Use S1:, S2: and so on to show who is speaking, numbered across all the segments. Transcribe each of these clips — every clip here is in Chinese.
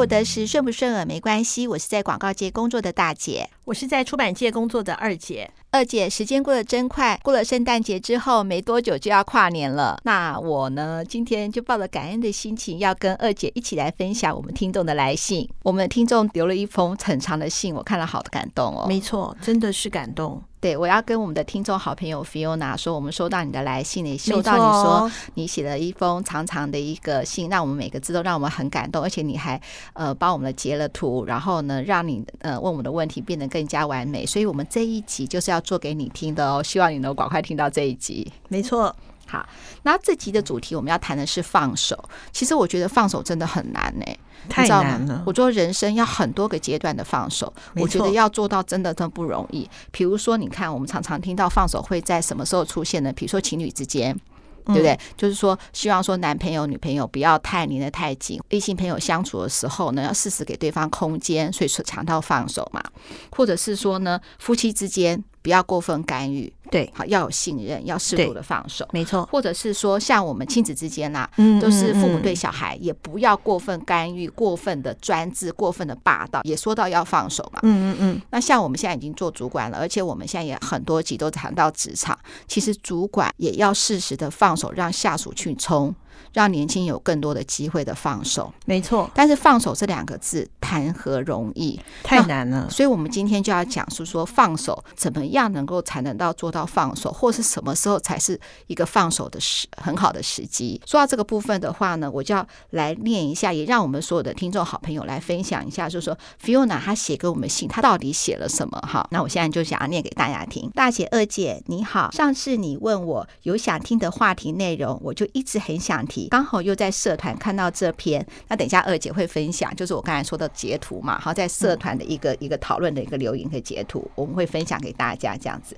S1: 我得时，顺不顺耳没关系。我是在广告界工作的大姐，
S2: 我是在出版界工作的二姐。
S1: 二姐，时间过得真快，过了圣诞节之后没多久就要跨年了。那我呢，今天就抱着感恩的心情，要跟二姐一起来分享我们听众的来信。我们的听众留了一封很长的信，我看了好感动哦。
S2: 没错，真的是感动。
S1: 对，我要跟我们的听众好朋友 Fiona 说，我们收到你的来信，也收到你说你写了一封长长的一个信，让我们每个字都让我们很感动，而且你还呃帮我们截了图，然后呢，让你呃问我们的问题变得更加完美。所以我们这一集就是要做给你听的哦，希望你能赶快听到这一集。
S2: 没错，
S1: 好，那这集的主题我们要谈的是放手。其实我觉得放手真的很难呢。
S2: 太难了！
S1: 我说人生要很多个阶段的放手，我觉得要做到真的真不容易。比如说，你看，我们常常听到放手会在什么时候出现呢？比如说情侣之间，对不对？就是说，希望说男朋友女朋友不要太黏得太紧，异性朋友相处的时候呢，要适时给对方空间，所以说强调放手嘛。或者是说呢，夫妻之间。不要过分干预，
S2: 对，
S1: 好，要有信任，要适度的放手，
S2: 没错。
S1: 或者是说，像我们亲子之间呐、啊，嗯，都是父母对小孩，也不要过分干预、过分的专制、过分的霸道，也说到要放手嘛，嗯嗯嗯。那像我们现在已经做主管了，而且我们现在也很多集都谈到职场，其实主管也要适时的放手，让下属去冲。让年轻有更多的机会的放手，
S2: 没错。
S1: 但是放手这两个字谈何容易，
S2: 太难了。
S1: 所以，我们今天就要讲述说，放手怎么样能够才能到做到放手，或是什么时候才是一个放手的时很好的时机。说到这个部分的话呢，我就要来念一下，也让我们所有的听众好朋友来分享一下，就是说，Fiona 她写给我们信，她到底写了什么？哈，那我现在就想要念给大家听。大姐、二姐，你好。上次你问我有想听的话题内容，我就一直很想刚好又在社团看到这篇，那等一下二姐会分享，就是我刚才说的截图嘛，好，在社团的一个一个讨论的一个留言和截图，我们会分享给大家这样子。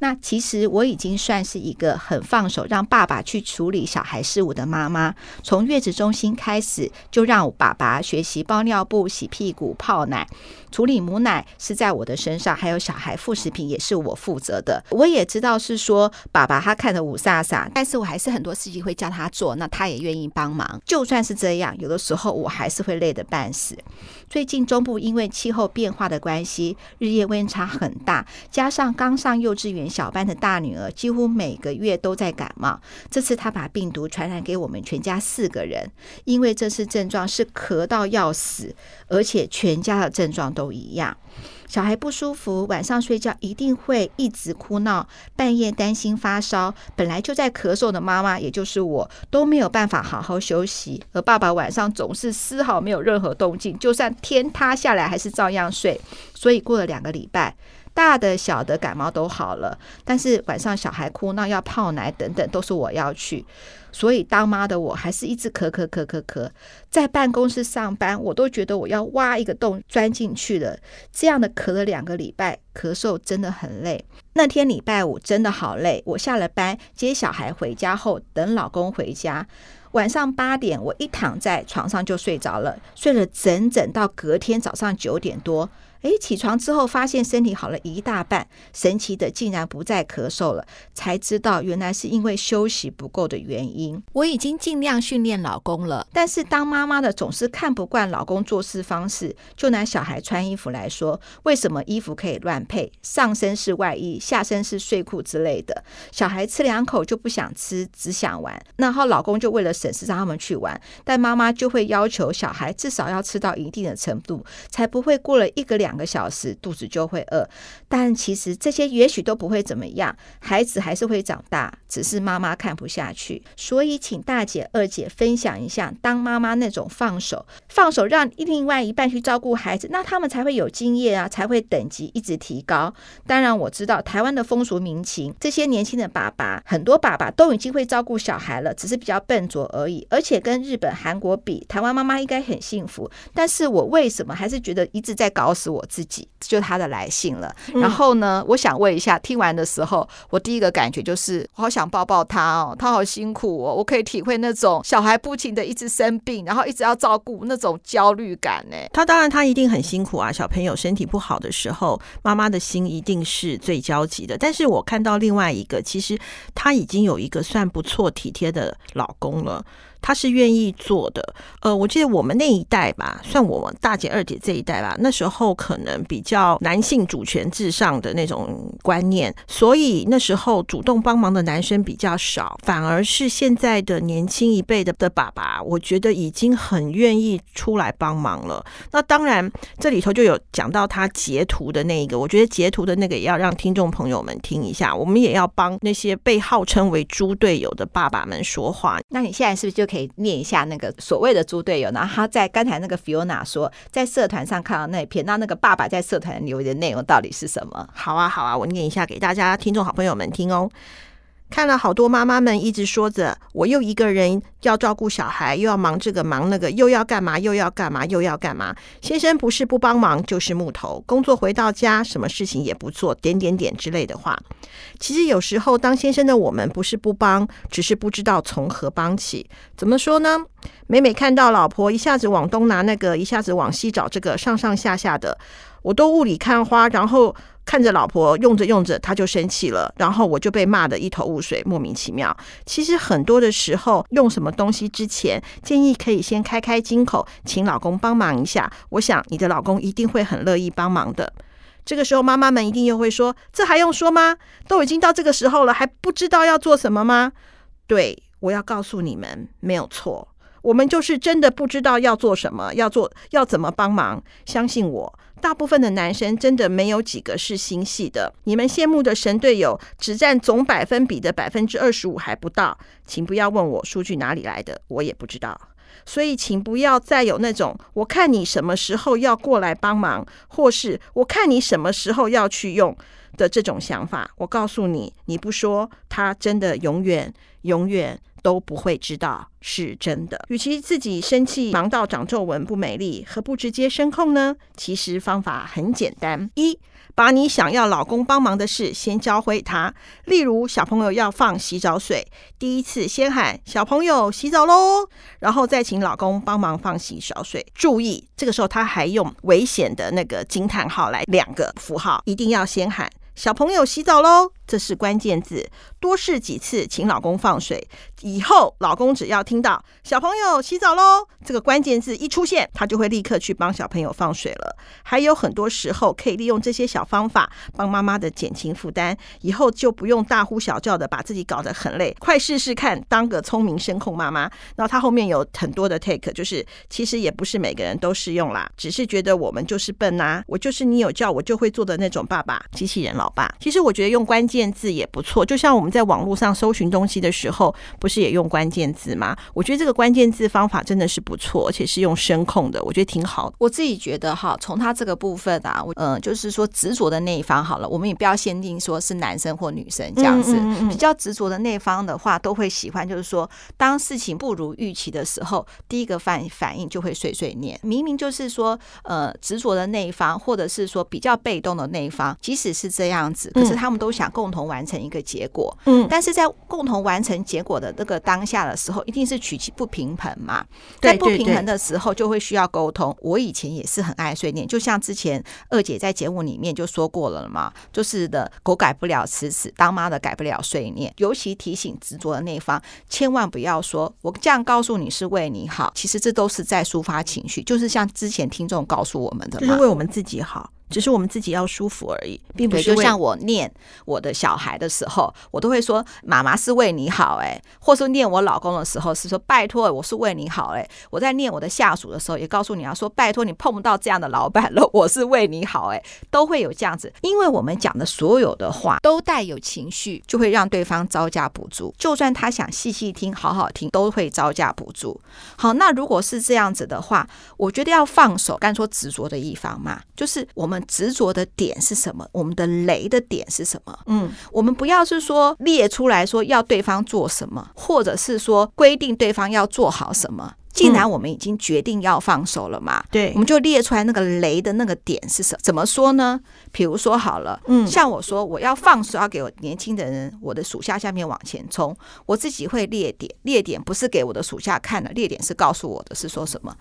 S1: 那其实我已经算是一个很放手，让爸爸去处理小孩事务的妈妈。从月子中心开始，就让我爸爸学习包尿布、洗屁股、泡奶。处理母奶是在我的身上，还有小孩副食品也是我负责的。我也知道是说爸爸他看着雾煞煞，但是我还是很多事情会叫他做，那他也愿意帮忙。就算是这样，有的时候我还是会累得半死。最近中部因为气候变化的关系，日夜温差很大，加上刚上幼稚园小班的大女儿几乎每个月都在感冒，这次她把病毒传染给我们全家四个人，因为这次症状是咳到要死，而且全家的症状。都一样，小孩不舒服，晚上睡觉一定会一直哭闹，半夜担心发烧。本来就在咳嗽的妈妈，也就是我，都没有办法好好休息。而爸爸晚上总是丝毫没有任何动静，就算天塌下来还是照样睡。所以过了两个礼拜。大的小的感冒都好了，但是晚上小孩哭闹要泡奶等等都是我要去，所以当妈的我还是一直咳咳咳咳咳，在办公室上班我都觉得我要挖一个洞钻进去了，这样的咳了两个礼拜，咳嗽真的很累。那天礼拜五真的好累，我下了班接小孩回家后等老公回家，晚上八点我一躺在床上就睡着了，睡了整整到隔天早上九点多。诶，起床之后发现身体好了一大半，神奇的竟然不再咳嗽了，才知道原来是因为休息不够的原因。我已经尽量训练老公了，但是当妈妈的总是看不惯老公做事方式。就拿小孩穿衣服来说，为什么衣服可以乱配，上身是外衣，下身是睡裤之类的？小孩吃两口就不想吃，只想玩。然后老公就为了省事让他们去玩，但妈妈就会要求小孩至少要吃到一定的程度，才不会过了一个两。两个小时肚子就会饿，但其实这些也许都不会怎么样，孩子还是会长大，只是妈妈看不下去。所以，请大姐、二姐分享一下，当妈妈那种放手、放手让另外一半去照顾孩子，那他们才会有经验啊，才会等级一直提高。当然，我知道台湾的风俗民情，这些年轻的爸爸，很多爸爸都已经会照顾小孩了，只是比较笨拙而已。而且跟日本、韩国比，台湾妈妈应该很幸福。但是我为什么还是觉得一直在搞死我？自己就他的来信了，然后呢，我想问一下，听完的时候，我第一个感觉就是，我好想想抱抱他哦，他好辛苦哦，我可以体会那种小孩不停的一直生病，然后一直要照顾那种焦虑感呢。
S2: 他当然他一定很辛苦啊，小朋友身体不好的时候，妈妈的心一定是最焦急的。但是我看到另外一个，其实他已经有一个算不错体贴的老公了。他是愿意做的。呃，我记得我们那一代吧，算我们大姐二姐这一代吧，那时候可能比较男性主权至上的那种观念，所以那时候主动帮忙的男生比较少，反而是现在的年轻一辈的的爸爸，我觉得已经很愿意出来帮忙了。那当然，这里头就有讲到他截图的那一个，我觉得截图的那个也要让听众朋友们听一下，我们也要帮那些被号称为猪队友的爸爸们说话。
S1: 那你现在是不是就可以念一下那个所谓的猪队友？然后他在刚才那个 Fiona 说，在社团上看到那一篇，那那个爸爸在社团留言内容到底是什么？
S2: 好啊，好啊，我念一下给大家听众好朋友们听哦。看了好多妈妈们一直说着，我又一个人要照顾小孩，又要忙这个忙那个，又要干嘛又要干嘛又要干嘛。先生不是不帮忙就是木头，工作回到家什么事情也不做，点点点之类的话。其实有时候当先生的我们不是不帮，只是不知道从何帮起。怎么说呢？每每看到老婆一下子往东拿那个，一下子往西找这个，上上下下的，我都雾里看花，然后。看着老婆用着用着，他就生气了，然后我就被骂得一头雾水，莫名其妙。其实很多的时候，用什么东西之前，建议可以先开开金口，请老公帮忙一下。我想你的老公一定会很乐意帮忙的。这个时候，妈妈们一定又会说：“这还用说吗？都已经到这个时候了，还不知道要做什么吗？”对，我要告诉你们，没有错，我们就是真的不知道要做什么，要做要怎么帮忙。相信我。大部分的男生真的没有几个是心细的，你们羡慕的神队友只占总百分比的百分之二十五还不到，请不要问我数据哪里来的，我也不知道。所以请不要再有那种我看你什么时候要过来帮忙，或是我看你什么时候要去用的这种想法。我告诉你，你不说，他真的永远永远。都不会知道是真的。与其自己生气忙到长皱纹不美丽，何不直接声控呢？其实方法很简单：一，把你想要老公帮忙的事先教会他。例如，小朋友要放洗澡水，第一次先喊“小朋友洗澡喽”，然后再请老公帮忙放洗澡水。注意，这个时候他还用危险的那个惊叹号来两个符号，一定要先喊“小朋友洗澡喽”。这是关键字，多试几次，请老公放水。以后老公只要听到“小朋友洗澡喽”这个关键字一出现，他就会立刻去帮小朋友放水了。还有很多时候可以利用这些小方法帮妈妈的减轻负担，以后就不用大呼小叫的把自己搞得很累。快试试看，当个聪明声控妈妈。然后他后面有很多的 take，就是其实也不是每个人都适用啦，只是觉得我们就是笨呐、我就是你有叫我就会做的那种爸爸，机器人老爸。其实我觉得用关键。关键字也不错，就像我们在网络上搜寻东西的时候，不是也用关键字吗？我觉得这个关键字方法真的是不错，而且是用声控的，我觉得挺好。
S1: 我自己觉得哈，从他这个部分啊，嗯、呃，就是说执着的那一方好了，我们也不要限定说是男生或女生这样子。嗯嗯嗯、比较执着的那一方的话，都会喜欢，就是说当事情不如预期的时候，第一个反反应就会碎碎念。明明就是说，呃，执着的那一方，或者是说比较被动的那一方，即使是这样子，可是他们都想共。共同完成一个结果，嗯，但是在共同完成结果的那个当下的时候，一定是取其不平衡嘛。在不平衡的时候，就会需要沟通。我以前也是很爱碎念，就像之前二姐在节目里面就说过了嘛，就是的，狗改不了吃屎，当妈的改不了碎念。尤其提醒执着的那一方，千万不要说我这样告诉你是为你好，其实这都是在抒发情绪，就是像之前听众告诉我们的嘛，
S2: 就是为我们自己好。只是我们自己要舒服而已，并不是。
S1: 就像我念我的小孩的时候，我都会说妈妈是为你好，哎，或是念我老公的时候是说拜托我是为你好，哎，我在念我的下属的时候也告诉你要说拜托你碰不到这样的老板了，我是为你好，哎，都会有这样子，因为我们讲的所有的话都带有情绪，就会让对方招架不住，就算他想细细听、好好听，都会招架不住。好，那如果是这样子的话，我觉得要放手，干说执着的一方嘛，就是我们。执着的点是什么？我们的雷的点是什么？嗯，我们不要是说列出来说要对方做什么，或者是说规定对方要做好什么。既然我们已经决定要放手了嘛，对，我们就列出来那个雷的那个点是什么？怎么说呢？比如说好了，嗯，像我说我要放手，要给我年轻的人，我的属下下面往前冲，我自己会列点，列点不是给我的属下看的，列点是告诉我的是说什么？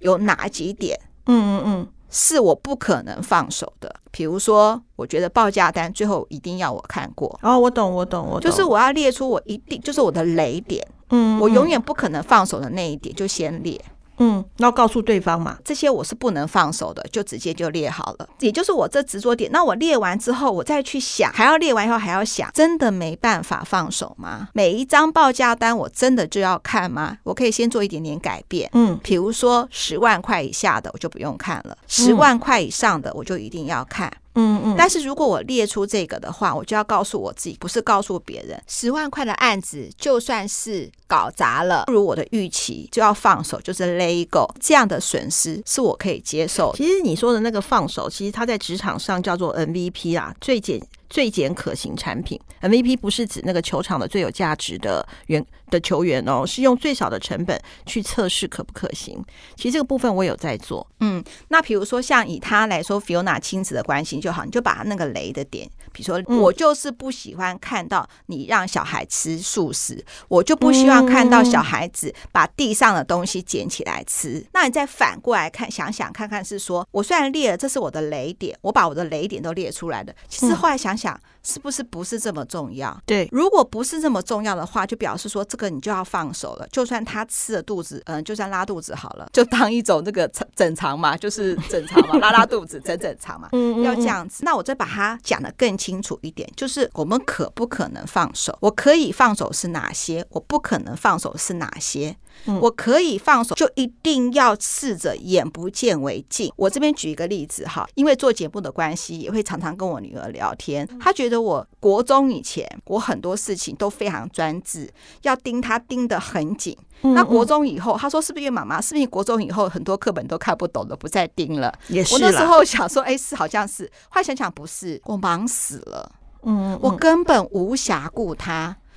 S1: 有哪几点？嗯嗯嗯。是我不可能放手的，比如说，我觉得报价单最后一定要我看过。
S2: 哦，我懂，我懂，我懂，
S1: 就是我要列出我一定就是我的雷点。
S2: 嗯，
S1: 我永远不可能放手的那一点就先列。
S2: 嗯，要告诉对方嘛，
S1: 这些我是不能放手的，就直接就列好了。也就是我这执着点，那我列完之后，我再去想，还要列完以后还要想，真的没办法放手吗？每一张报价单我真的就要看吗？我可以先做一点点改变，
S2: 嗯，
S1: 比如说十万块以下的我就不用看了，十万块以上的我就一定要看。
S2: 嗯嗯嗯，
S1: 但是如果我列出这个的话，我就要告诉我自己，不是告诉别人，十万块的案子就算是搞砸了，不如我的预期，就要放手，就是 let go，这样的损失是我可以接受的。
S2: 其实你说的那个放手，其实它在职场上叫做 MVP 啊，最简。最简可行产品 MVP 不是指那个球场的最有价值的员的球员哦，是用最少的成本去测试可不可行。其实这个部分我有在做。
S1: 嗯，那比如说像以他来说，Fiona 亲子的关系就好，你就把他那个雷的点，比如说我就是不喜欢看到你让小孩吃素食，我就不希望看到小孩子把地上的东西捡起来吃。那你再反过来看，想想看看，是说我虽然列了这是我的雷点，我把我的雷点都列出来了，其实后来想。想是不是不是这么重要？
S2: 对，
S1: 如果不是这么重要的话，就表示说这个你就要放手了。就算他吃了肚子，嗯，就算拉肚子好了，就当一种那个整肠嘛，就是整肠嘛，拉拉肚子 整整肠嘛，嗯，要这样子。那我再把它讲得更清楚一点，就是我们可不可能放手？我可以放手是哪些？我不可能放手是哪些？我可以放手，就一定要试着眼不见为净。我这边举一个例子哈，因为做节目的关系，也会常常跟我女儿聊天。她觉得我国中以前，我很多事情都非常专制，要盯她盯得很紧。那国中以后，她说是不是因为妈妈？是不是国中以后很多课本都看不懂了，不再盯了？
S2: 也是。
S1: 我那时候想说，哎，是好像是。后来想想不是，我忙死了。嗯，我根本无暇顾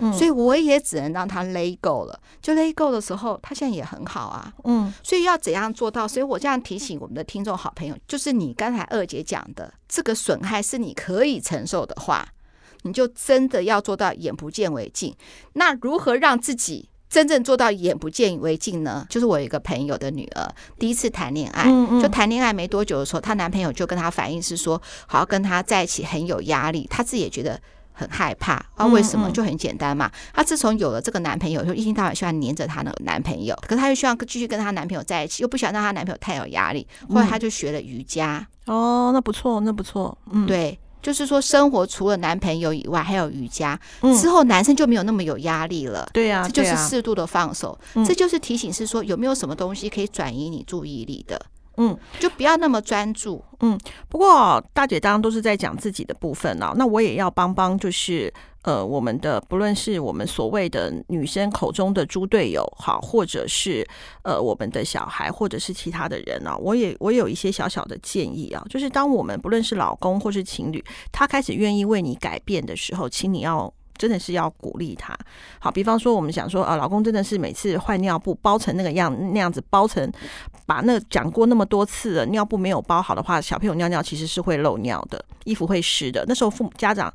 S1: 她。所以我也只能让他 let go 了，就 let go 的时候，他现在也很好啊。嗯，所以要怎样做到？所以我这样提醒我们的听众好朋友，就是你刚才二姐讲的，这个损害是你可以承受的话，你就真的要做到眼不见为净。那如何让自己真正做到眼不见为净呢？就是我有一个朋友的女儿，第一次谈恋爱，就谈恋爱没多久的时候，她男朋友就跟她反映是说，好像跟她在一起很有压力，她自己也觉得。很害怕啊？为什么？就很简单嘛。她自从有了这个男朋友，就一天到晚喜欢黏着她那个男朋友，可是她又希望继续跟她男朋友在一起，又不想让她男朋友太有压力。后来她就学了瑜伽。
S2: 哦，那不错，那不错。嗯，
S1: 对，就是说生活除了男朋友以外，还有瑜伽之后，男生就没有那么有压力了。
S2: 对呀，
S1: 这就是适度的放手。这就是提醒是说，有没有什么东西可以转移你注意力的？嗯，就不要那么专注。
S2: 嗯，不过大姐当然都是在讲自己的部分了，那我也要帮帮，就是呃，我们的不论是我们所谓的女生口中的猪队友，好，或者是呃我们的小孩，或者是其他的人啊，我也我有一些小小的建议啊，就是当我们不论是老公或是情侣，他开始愿意为你改变的时候，请你要。真的是要鼓励他，好，比方说我们想说，呃，老公真的是每次换尿布包成那个样那样子，包成把那讲过那么多次的，尿布没有包好的话，小朋友尿尿其实是会漏尿的，衣服会湿的。那时候父母家长。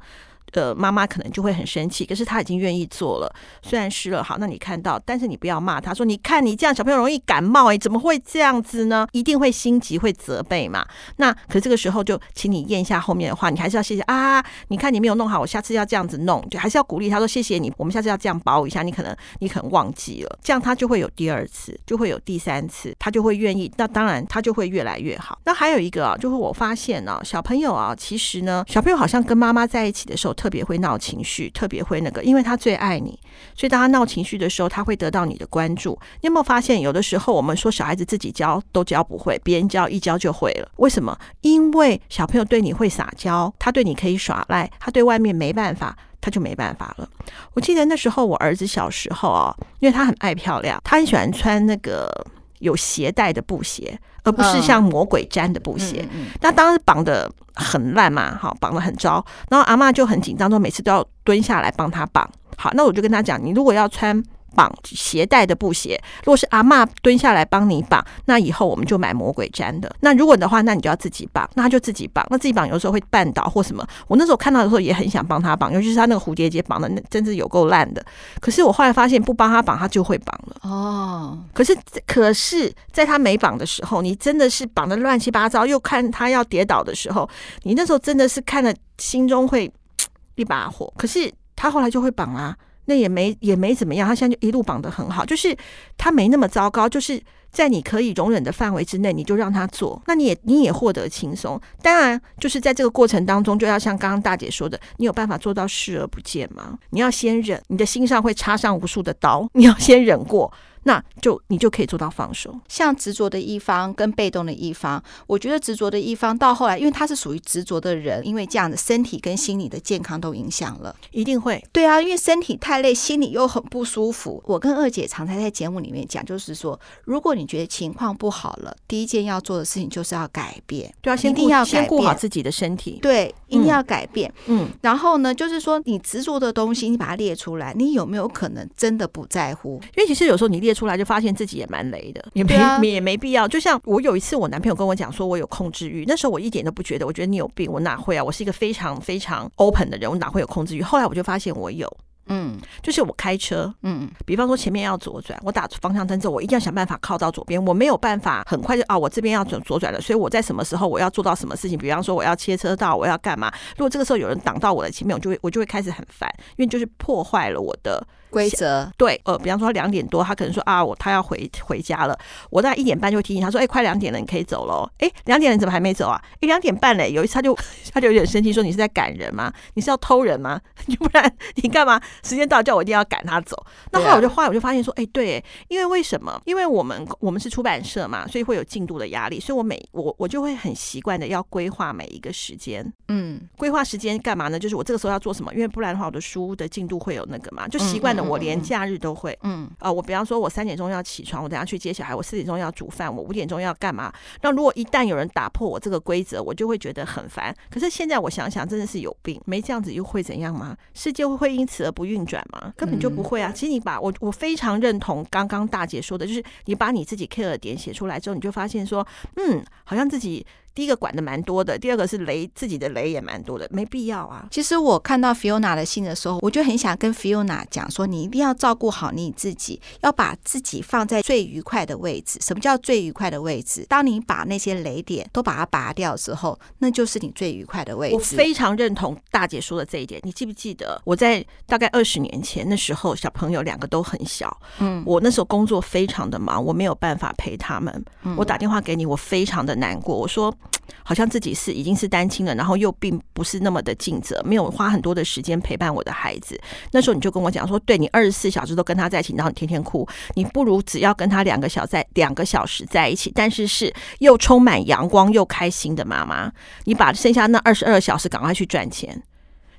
S2: 呃，妈妈可能就会很生气，可是他已经愿意做了，虽然湿了，好，那你看到，但是你不要骂他，说你看你这样小朋友容易感冒，哎，怎么会这样子呢？一定会心急，会责备嘛。那可是这个时候就请你咽下后面的话，你还是要谢谢啊。你看你没有弄好，我下次要这样子弄，就还是要鼓励他说谢谢你，我们下次要这样包一下。你可能你可能忘记了，这样他就会有第二次，就会有第三次，他就会愿意。那当然他就会越来越好。那还有一个啊，就是我发现呢、啊，小朋友啊，其实呢，小朋友好像跟妈妈在一起的时候。特别会闹情绪，特别会那个，因为他最爱你，所以当他闹情绪的时候，他会得到你的关注。你有没有发现，有的时候我们说小孩子自己教都教不会，别人教一教就会了？为什么？因为小朋友对你会撒娇，他对你可以耍赖，他对外面没办法，他就没办法了。我记得那时候我儿子小时候啊，因为他很爱漂亮，他很喜欢穿那个有鞋带的布鞋，而不是像魔鬼毡的布鞋。那当时绑的。很烂嘛，好，绑的很糟，然后阿嬷就很紧张，说每次都要蹲下来帮他绑。好，那我就跟他讲，你如果要穿。绑鞋带的布鞋，如果是阿嬷蹲下来帮你绑，那以后我们就买魔鬼毡的。那如果的话，那你就要自己绑，那他就自己绑。那自己绑有时候会绊倒或什么。我那时候看到的时候也很想帮他绑，尤其是他那个蝴蝶结绑的那真是有够烂的。可是我后来发现不帮他绑，他就会绑了。哦，可是可是在他没绑的时候，你真的是绑的乱七八糟，又看他要跌倒的时候，你那时候真的是看了心中会 一把火。可是他后来就会绑啦。那也没也没怎么样，他现在就一路绑得很好，就是他没那么糟糕，就是在你可以容忍的范围之内，你就让他做，那你也你也获得轻松。当然，就是在这个过程当中，就要像刚刚大姐说的，你有办法做到视而不见吗？你要先忍，你的心上会插上无数的刀，你要先忍过。那就你就可以做到放手。
S1: 像执着的一方跟被动的一方，我觉得执着的一方到后来，因为他是属于执着的人，因为这样的身体跟心理的健康都影响了，
S2: 一定会。
S1: 对啊，因为身体太累，心里又很不舒服。我跟二姐常常在节目里面讲，就是说，如果你觉得情况不好了，第一件要做的事情就是要改变。
S2: 对啊，先
S1: 一定要
S2: 先顾好自己的身体。
S1: 对，一定要改变。
S2: 嗯，
S1: 然后呢，就是说你执着的东西，你把它列出来，你有没有可能真的不在乎？
S2: 因为其实有时候你列出来，就发现自己。也蛮雷的，也没、啊、也没必要。就像我有一次，我男朋友跟我讲说，我有控制欲。那时候我一点都不觉得，我觉得你有病，我哪会啊？我是一个非常非常 open 的人，我哪会有控制欲？后来我就发现我有，
S1: 嗯，
S2: 就是我开车，
S1: 嗯，
S2: 比方说前面要左转，我打方向灯之后，我一定要想办法靠到左边，我没有办法很快就啊，我这边要转左转了，所以我在什么时候我要做到什么事情？比方说我要切车道，我要干嘛？如果这个时候有人挡到我的前面，我就会我就会开始很烦，因为就是破坏了我的。
S1: 规则
S2: 对，呃，比方说两点多，他可能说啊，我他要回回家了，我大概一点半就会提醒他说，哎、欸，快两点了，你可以走喽。哎、欸，两点了，你怎么还没走啊？哎、欸，两点半嘞。有一次他就 他就有点生气，说你是在赶人吗？你是要偷人吗？你不然你干嘛？时间到叫我一定要赶他走。那后来我就后来我就发现说，哎、欸，对，因为为什么？因为我们我们是出版社嘛，所以会有进度的压力，所以我每我我就会很习惯的要规划每一个时间。
S1: 嗯，
S2: 规划时间干嘛呢？就是我这个时候要做什么？因为不然的话，我的书的进度会有那个嘛，就习惯了我连假日。都会，
S1: 嗯，
S2: 啊、呃，我比方说，我三点钟要起床，我等下去接小孩，我四点钟要煮饭，我五点钟要干嘛？那如果一旦有人打破我这个规则，我就会觉得很烦。可是现在我想想，真的是有病，没这样子又会怎样吗？世界会因此而不运转吗？根本就不会啊！其实你把我，我非常认同刚刚大姐说的，就是你把你自己 care 的点写出来之后，你就发现说，嗯，好像自己。第一个管的蛮多的，第二个是雷自己的雷也蛮多的，没必要啊。
S1: 其实我看到 Fiona 的信的时候，我就很想跟 Fiona 讲说，你一定要照顾好你自己，要把自己放在最愉快的位置。什么叫最愉快的位置？当你把那些雷点都把它拔掉之后，那就是你最愉快的位置。
S2: 我非常认同大姐说的这一点。你记不记得我在大概二十年前那时候，小朋友两个都很小，
S1: 嗯，
S2: 我那时候工作非常的忙，我没有办法陪他们。
S1: 嗯，
S2: 我打电话给你，我非常的难过，我说。好像自己是已经是单亲了，然后又并不是那么的尽责，没有花很多的时间陪伴我的孩子。那时候你就跟我讲说，对，你二十四小时都跟他在一起，然后你天天哭，你不如只要跟他两个小在两个小时在一起，但是是又充满阳光又开心的妈妈。你把剩下那二十二小时赶快去赚钱，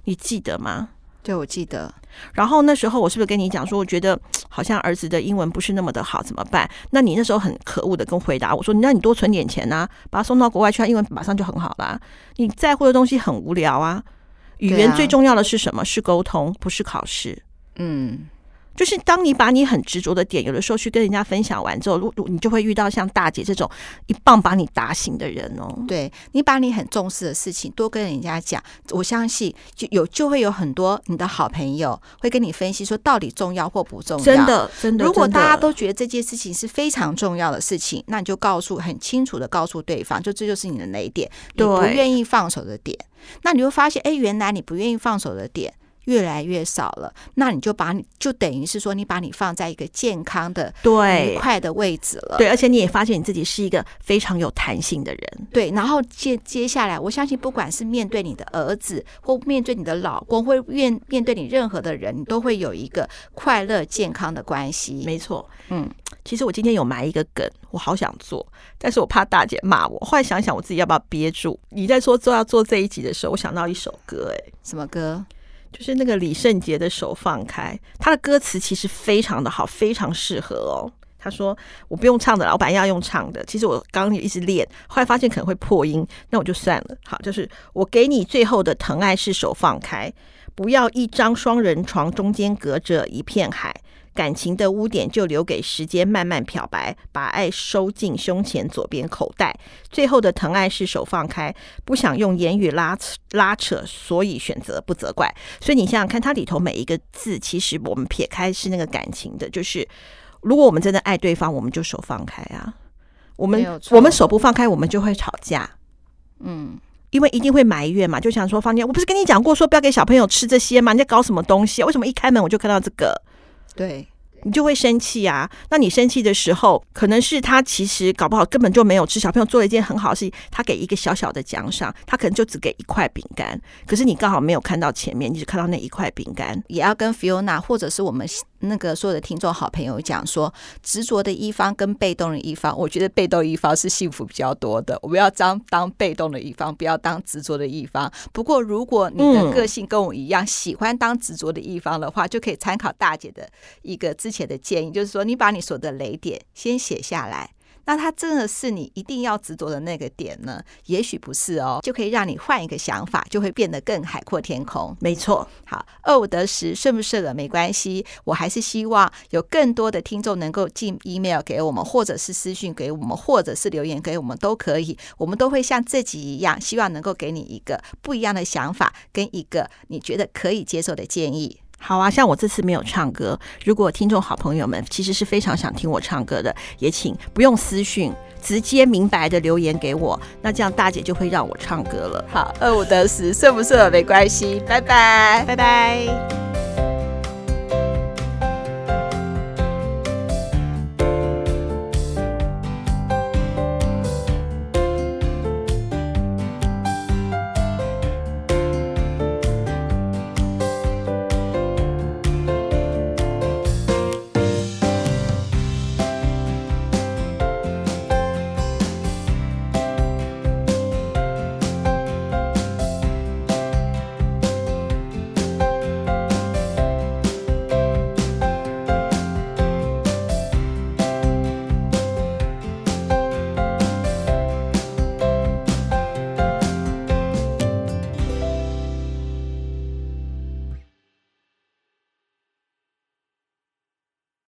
S2: 你记得吗？
S1: 对，我记得。
S2: 然后那时候我是不是跟你讲说，我觉得好像儿子的英文不是那么的好，怎么办？那你那时候很可恶的跟回答我说，你让你多存点钱啊，把他送到国外去，他英文马上就很好啦。你在乎的东西很无聊啊，语言最重要的是什么？是沟通，不是考试。
S1: 嗯。
S2: 就是当你把你很执着的点，有的时候去跟人家分享完之后，如你就会遇到像大姐这种一棒把你打醒的人哦。
S1: 对，你把你很重视的事情多跟人家讲，我相信就有就会有很多你的好朋友会跟你分析说到底重要或不重要。
S2: 真的，真的。
S1: 如果大家都觉得这件事情是非常重要的事情，那你就告诉很清楚的告诉对方，就这就是你的雷点，你不愿意放手的点。那你会发现，哎，原来你不愿意放手的点。越来越少了，那你就把你就等于是说，你把你放在一个健康的、
S2: 对
S1: 愉快的位置了。
S2: 对，而且你也发现你自己是一个非常有弹性的人。
S1: 对，然后接接下来，我相信不管是面对你的儿子，或面对你的老公，或面面对你任何的人，你都会有一个快乐健康的关系。
S2: 没错，
S1: 嗯，
S2: 其实我今天有埋一个梗，我好想做，但是我怕大姐骂我。后来想想，我自己要不要憋住？你在说做要做这一集的时候，我想到一首歌，哎，
S1: 什么歌？
S2: 就是那个李圣杰的手放开，他的歌词其实非常的好，非常适合哦。他说我不用唱的，老板要用唱的。其实我刚刚也一直练，后来发现可能会破音，那我就算了。好，就是我给你最后的疼爱是手放开，不要一张双人床，中间隔着一片海。感情的污点就留给时间慢慢漂白，把爱收进胸前左边口袋。最后的疼爱是手放开，不想用言语拉扯拉扯，所以选择不责怪。所以你想想看，它里头每一个字，其实我们撇开是那个感情的，就是如果我们真的爱对方，我们就手放开啊。我们我们手不放开，我们就会吵架。
S1: 嗯。
S2: 因为一定会埋怨嘛，就想说，芳姐，我不是跟你讲过说不要给小朋友吃这些吗？你在搞什么东西啊？为什么一开门我就看到这个？
S1: 对。
S2: 你就会生气啊！那你生气的时候，可能是他其实搞不好根本就没有吃。小朋友做了一件很好的事情，他给一个小小的奖赏，他可能就只给一块饼干。可是你刚好没有看到前面，你只看到那一块饼干。
S1: 也要跟 Fiona 或者是我们那个所有的听众好朋友讲说，执着的一方跟被动的一方，我觉得被动一方是幸福比较多的。我们要当当被动的一方，不要当执着的一方。不过如果你的个性跟我一样，喜欢当执着的一方的话，就可以参考大姐的一个之前的建议，就是说你把你所有的雷点先写下来。那它真的是你一定要执着的那个点呢？也许不是哦，就可以让你换一个想法，就会变得更海阔天空。
S2: 没错，
S1: 好，二五得十，顺不顺耳没关系，我还是希望有更多的听众能够进 email 给我们，或者是私讯给我们，或者是留言给我们都可以，我们都会像这集一样，希望能够给你一个不一样的想法，跟一个你觉得可以接受的建议。
S2: 好啊，像我这次没有唱歌，如果听众好朋友们其实是非常想听我唱歌的，也请不用私讯，直接明白的留言给我，那这样大姐就会让我唱歌了。
S1: 好，二五得十，顺不顺没关系，拜拜，
S2: 拜拜。